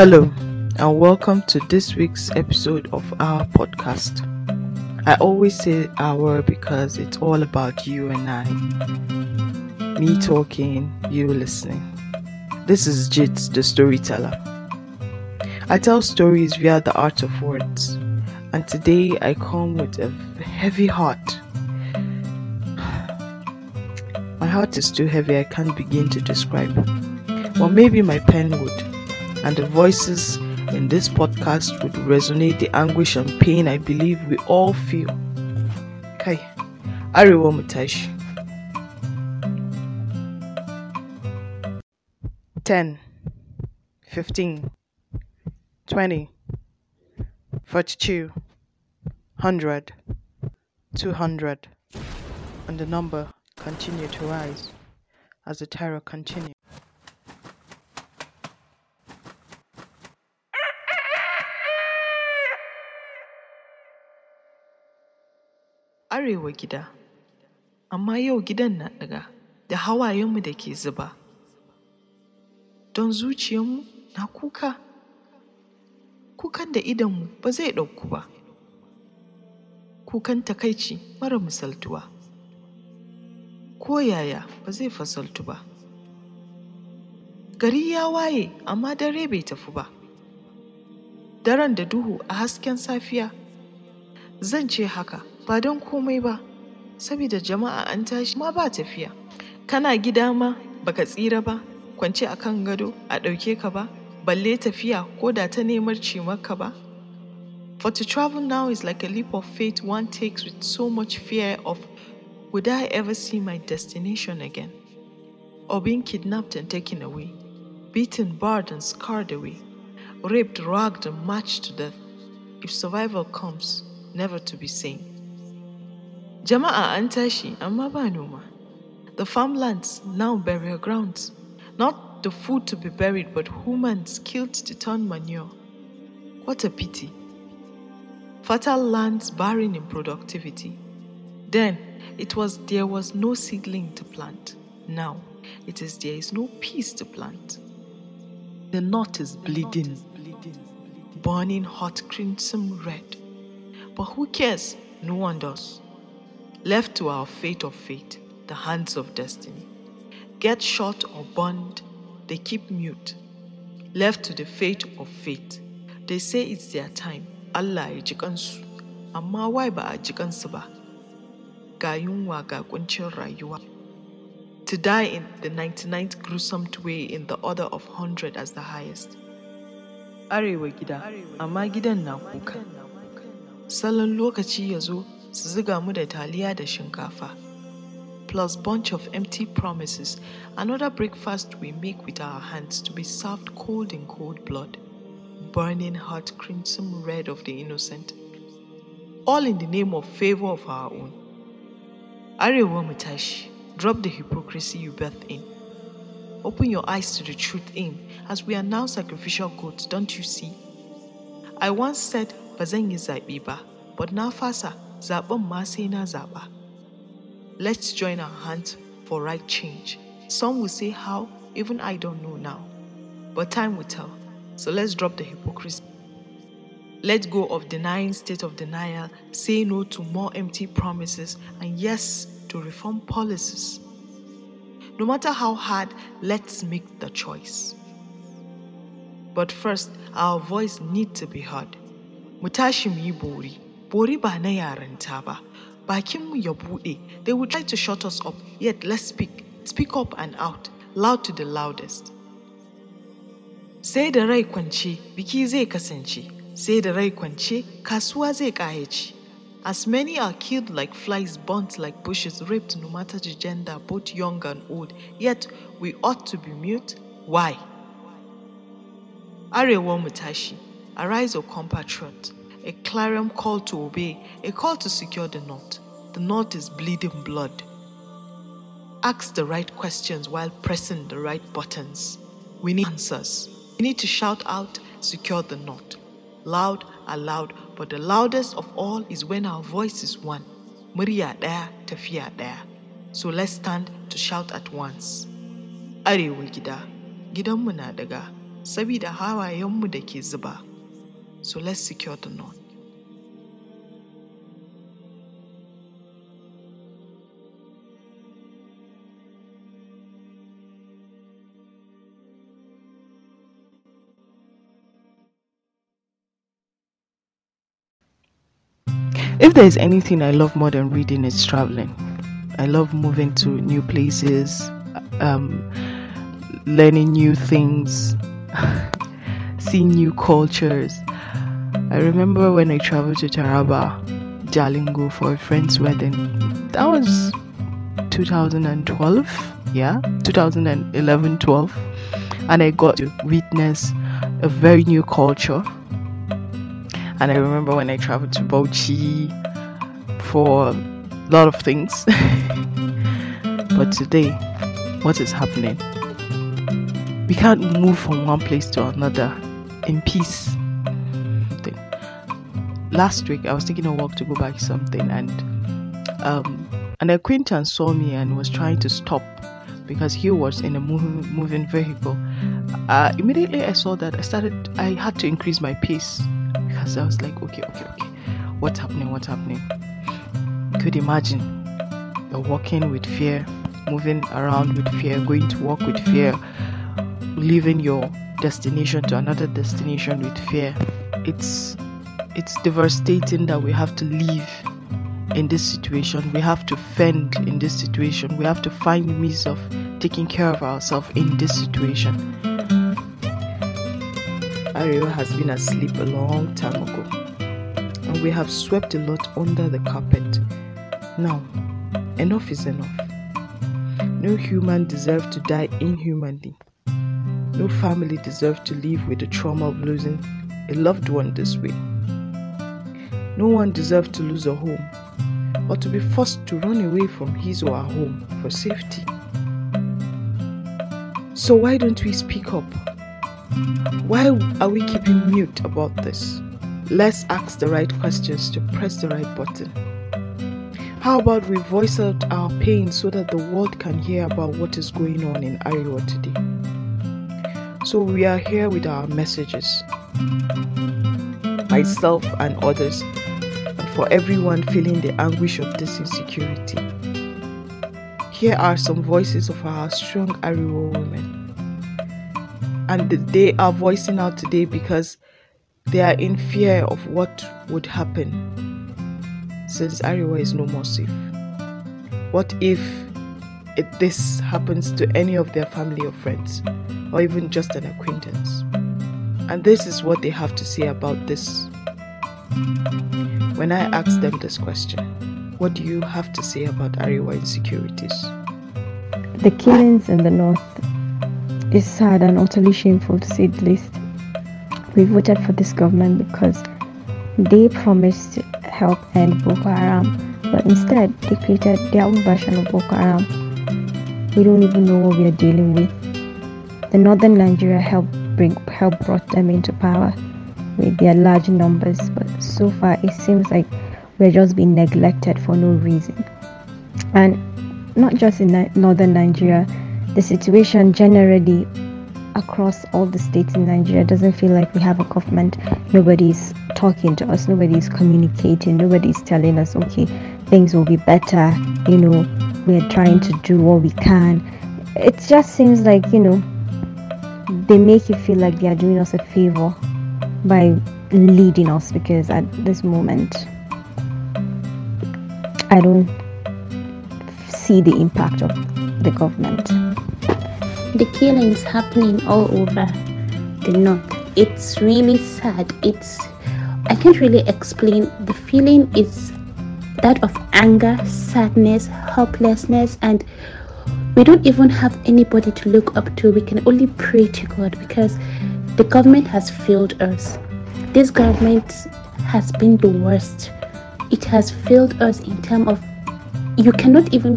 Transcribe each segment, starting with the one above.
Hello, and welcome to this week's episode of our podcast. I always say our because it's all about you and I. Me talking, you listening. This is Jits, the storyteller. I tell stories via the art of words, and today I come with a heavy heart. My heart is too heavy, I can't begin to describe. Well, maybe my pen would and the voices in this podcast would resonate the anguish and pain I believe we all feel. Kai, Arewa Mutashi. 10, 15, 20, 42, 100, 200, and the number continued to rise as the terror continued. Arewa gida, amma yau gidan na ɗaga da hawayenmu da ke zuba. Don zuciyarmu na kuka, kukan da idonmu ba zai ɗauku ba, kukan takaici mara misaltuwa, ko yaya ba zai fasaltu ba. Gari ya waye amma dare bai tafi ba, daren da duhu a hasken safiya, zan ce haka. Ba don komai ba saboda jama'a an tashi ma ba tafiya. Kana gida ma baka tsira ba kwance a kan gado a ɗauke ka ba balle tafiya ko da ta nemar maka ba. For to travel now is like a leap of faith one takes with so much fear of would I ever see my destination again? Or being kidnapped and taken away beaten, barred and scarred away raped, ragged and marched to death. If survival comes never to be seen Jama'a an tashi amma ba noma. The farmlands now burial grounds. Not the food to be buried, but humans killed to turn manure. What a pity. Fertile lands barren in productivity. Then it was there was no seedling to plant. Now it is there is no peace to plant. The knot is bleeding, burning hot crimson red. But who cares? No one does left to our fate of fate, the hands of destiny. Get shot or burned, they keep mute. Left to the fate of fate, they say it's their time. Allah ya ji amma wai ba a ji ba. Ga yunwa ga kuncin rayuwa. To die in the 99th gruesome way in the order of 100 as the highest. Arewa gida, amma gidan na kuka. Salon lokaci ya zo su ziga mu da taliya da shinkafa plus bunch of empty promises another breakfast we make with our hands to be served cold in cold blood burning hot crimson red of the innocent all in the name of favor of our own. Arewa mutashi drop the hypocrisy you birth in. Open your eyes to the truth in as we are now sacrificial goats don't you see? I once said ba zan yi but na fasa zaɓen ma sai na zaɓa. Let's join our hands for right change. Some will say how, even I don't know now. But time will tell. So let's drop the hypocrisy. Let go of denying state of denial, say no to more empty promises, and yes to reform policies. No matter how hard, let's make the choice. But first, our voice needs to be heard. Mutashi mi bori. bori ba na yaranta ba bakinmu ya buɗe they will try to shut us up. Yet let's speak. Speak up and out. Loud to the loudest. Sai da rai kwance biki zai kasance sai da rai kwance kasuwa zai as many are killed like flies burnt like bushes raped no matter the gender both young and old. Yet we ought to be mute. Why? Arewa mutashi arise o compatriot a clarion call to obey, a call to secure the knot. The knot is bleeding blood. Ask the right questions while pressing the right buttons. We need answers. We need to shout out, secure the knot. Loud, aloud, but the loudest of all is when our voice is one. Maria there, tafiya there. So let's stand to shout at once. Arewa gida, gidanmu na daga, sabida hawayenmu da ke zuba. So let's secure the north. If there's anything I love more than reading, it's traveling. I love moving to new places, um, learning new things, seeing new cultures. I remember when I traveled to Taraba, Jalingo for a friend's wedding. That was 2012, yeah, 2011 12. And I got to witness a very new culture. And I remember when I traveled to Bauchi for a lot of things. but today, what is happening? We can't move from one place to another in peace. Last week, I was taking a walk to go buy something, and um, an acquaintance saw me and was trying to stop because he was in a moving, moving vehicle. Uh, immediately, I saw that I started. I had to increase my pace because I was like, okay, okay, okay, what's happening? What's happening? You Could imagine you're walking with fear, moving around with fear, going to work with fear, leaving your destination to another destination with fear. It's it's devastating that we have to live in this situation. We have to fend in this situation. We have to find means of taking care of ourselves in this situation. Arewa has been asleep a long time ago, and we have swept a lot under the carpet. Now, enough is enough. No human deserves to die inhumanly. No family deserves to live with the trauma of losing a loved one this way. No one deserves to lose a home or to be forced to run away from his or her home for safety. So, why don't we speak up? Why are we keeping mute about this? Let's ask the right questions to press the right button. How about we voice out our pain so that the world can hear about what is going on in Arewa today? So we are here with our messages. Myself and others, for everyone feeling the anguish of this insecurity. Here are some voices of our strong Arewa women. And they are voicing out today because they are in fear of what would happen since Arewa is no more safe. What if it, this happens to any of their family or friends, or even just an acquaintance? And this is what they have to say about this. When I ask them this question, what do you have to say about Arewa insecurities? The killings in the north is sad and utterly shameful to say the least. We voted for this government because they promised help end Boko Haram, but instead they created their own version of Boko Haram. We don't even know what we are dealing with. The northern Nigeria helped bring help brought them into power with their large numbers, but so far it seems like we're just being neglected for no reason. And not just in northern Nigeria, the situation generally across all the states in Nigeria doesn't feel like we have a government. Nobody's talking to us, nobody's communicating, nobody's telling us, okay, things will be better, you know, we're trying to do what we can. It just seems like, you know, they make you feel like they are doing us a favor by leading us because at this moment, I don't see the impact of the government the killings happening all over the north. It's really sad. It's I can't really explain. The feeling is that of anger, sadness, helplessness, and we don't even have anybody to look up to. We can only pray to God because the government has failed us. This government has been the worst. It has failed us in terms of you cannot even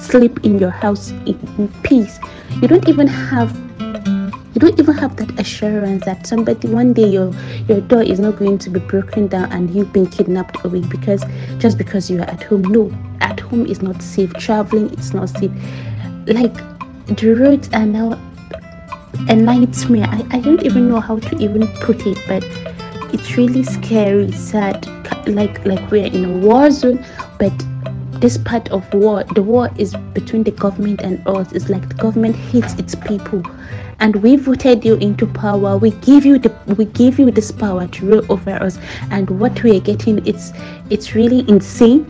sleep in your house in peace you don't even have you don't even have that assurance that somebody one day your your door is not going to be broken down and you've been kidnapped away because just because you are at home no at home is not safe traveling is not safe like the roads are now a nightmare. I, I don't even know how to even put it, but it's really scary, sad, like like we're in a war zone, but this part of war, the war is between the government and us. It's like the government hates its people, and we voted you into power. We give you the we give you this power to rule over us, and what we are getting, it's it's really insane.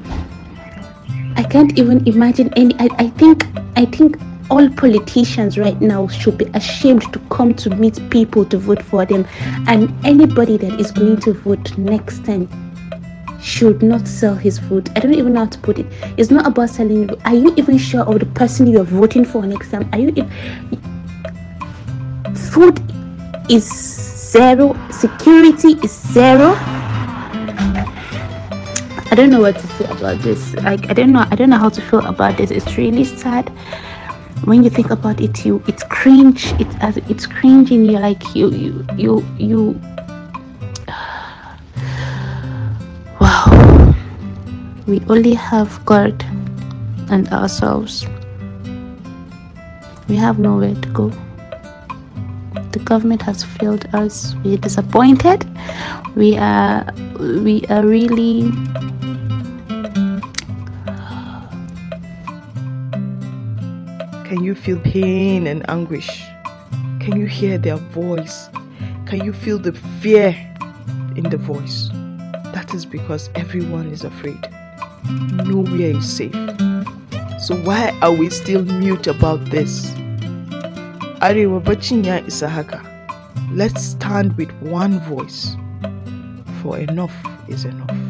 I can't even imagine any. I, I think I think all politicians right now should be ashamed to come to meet people to vote for them. And anybody that is going to vote next time should not sell his vote. I don't even know how to put it. It's not about selling are you even sure of the person you're voting for next time? Are you food is zero security is zero? I don't know what to say about this. Like I don't know I don't know how to feel about this. It's really sad when you think about it you it's cringe. It's as it's cringing. You're like you you you you. Wow. We only have god and ourselves. We have nowhere to go. The government has failed us. We're disappointed. We are we are really Can you feel pain and anguish? Can you hear their voice? Can you feel the fear in the voice? That is because everyone is afraid. Nowhere is safe. So why are we still mute about this? Arewa bacin ya isa haka. Let's stand with one voice, for enough is enough.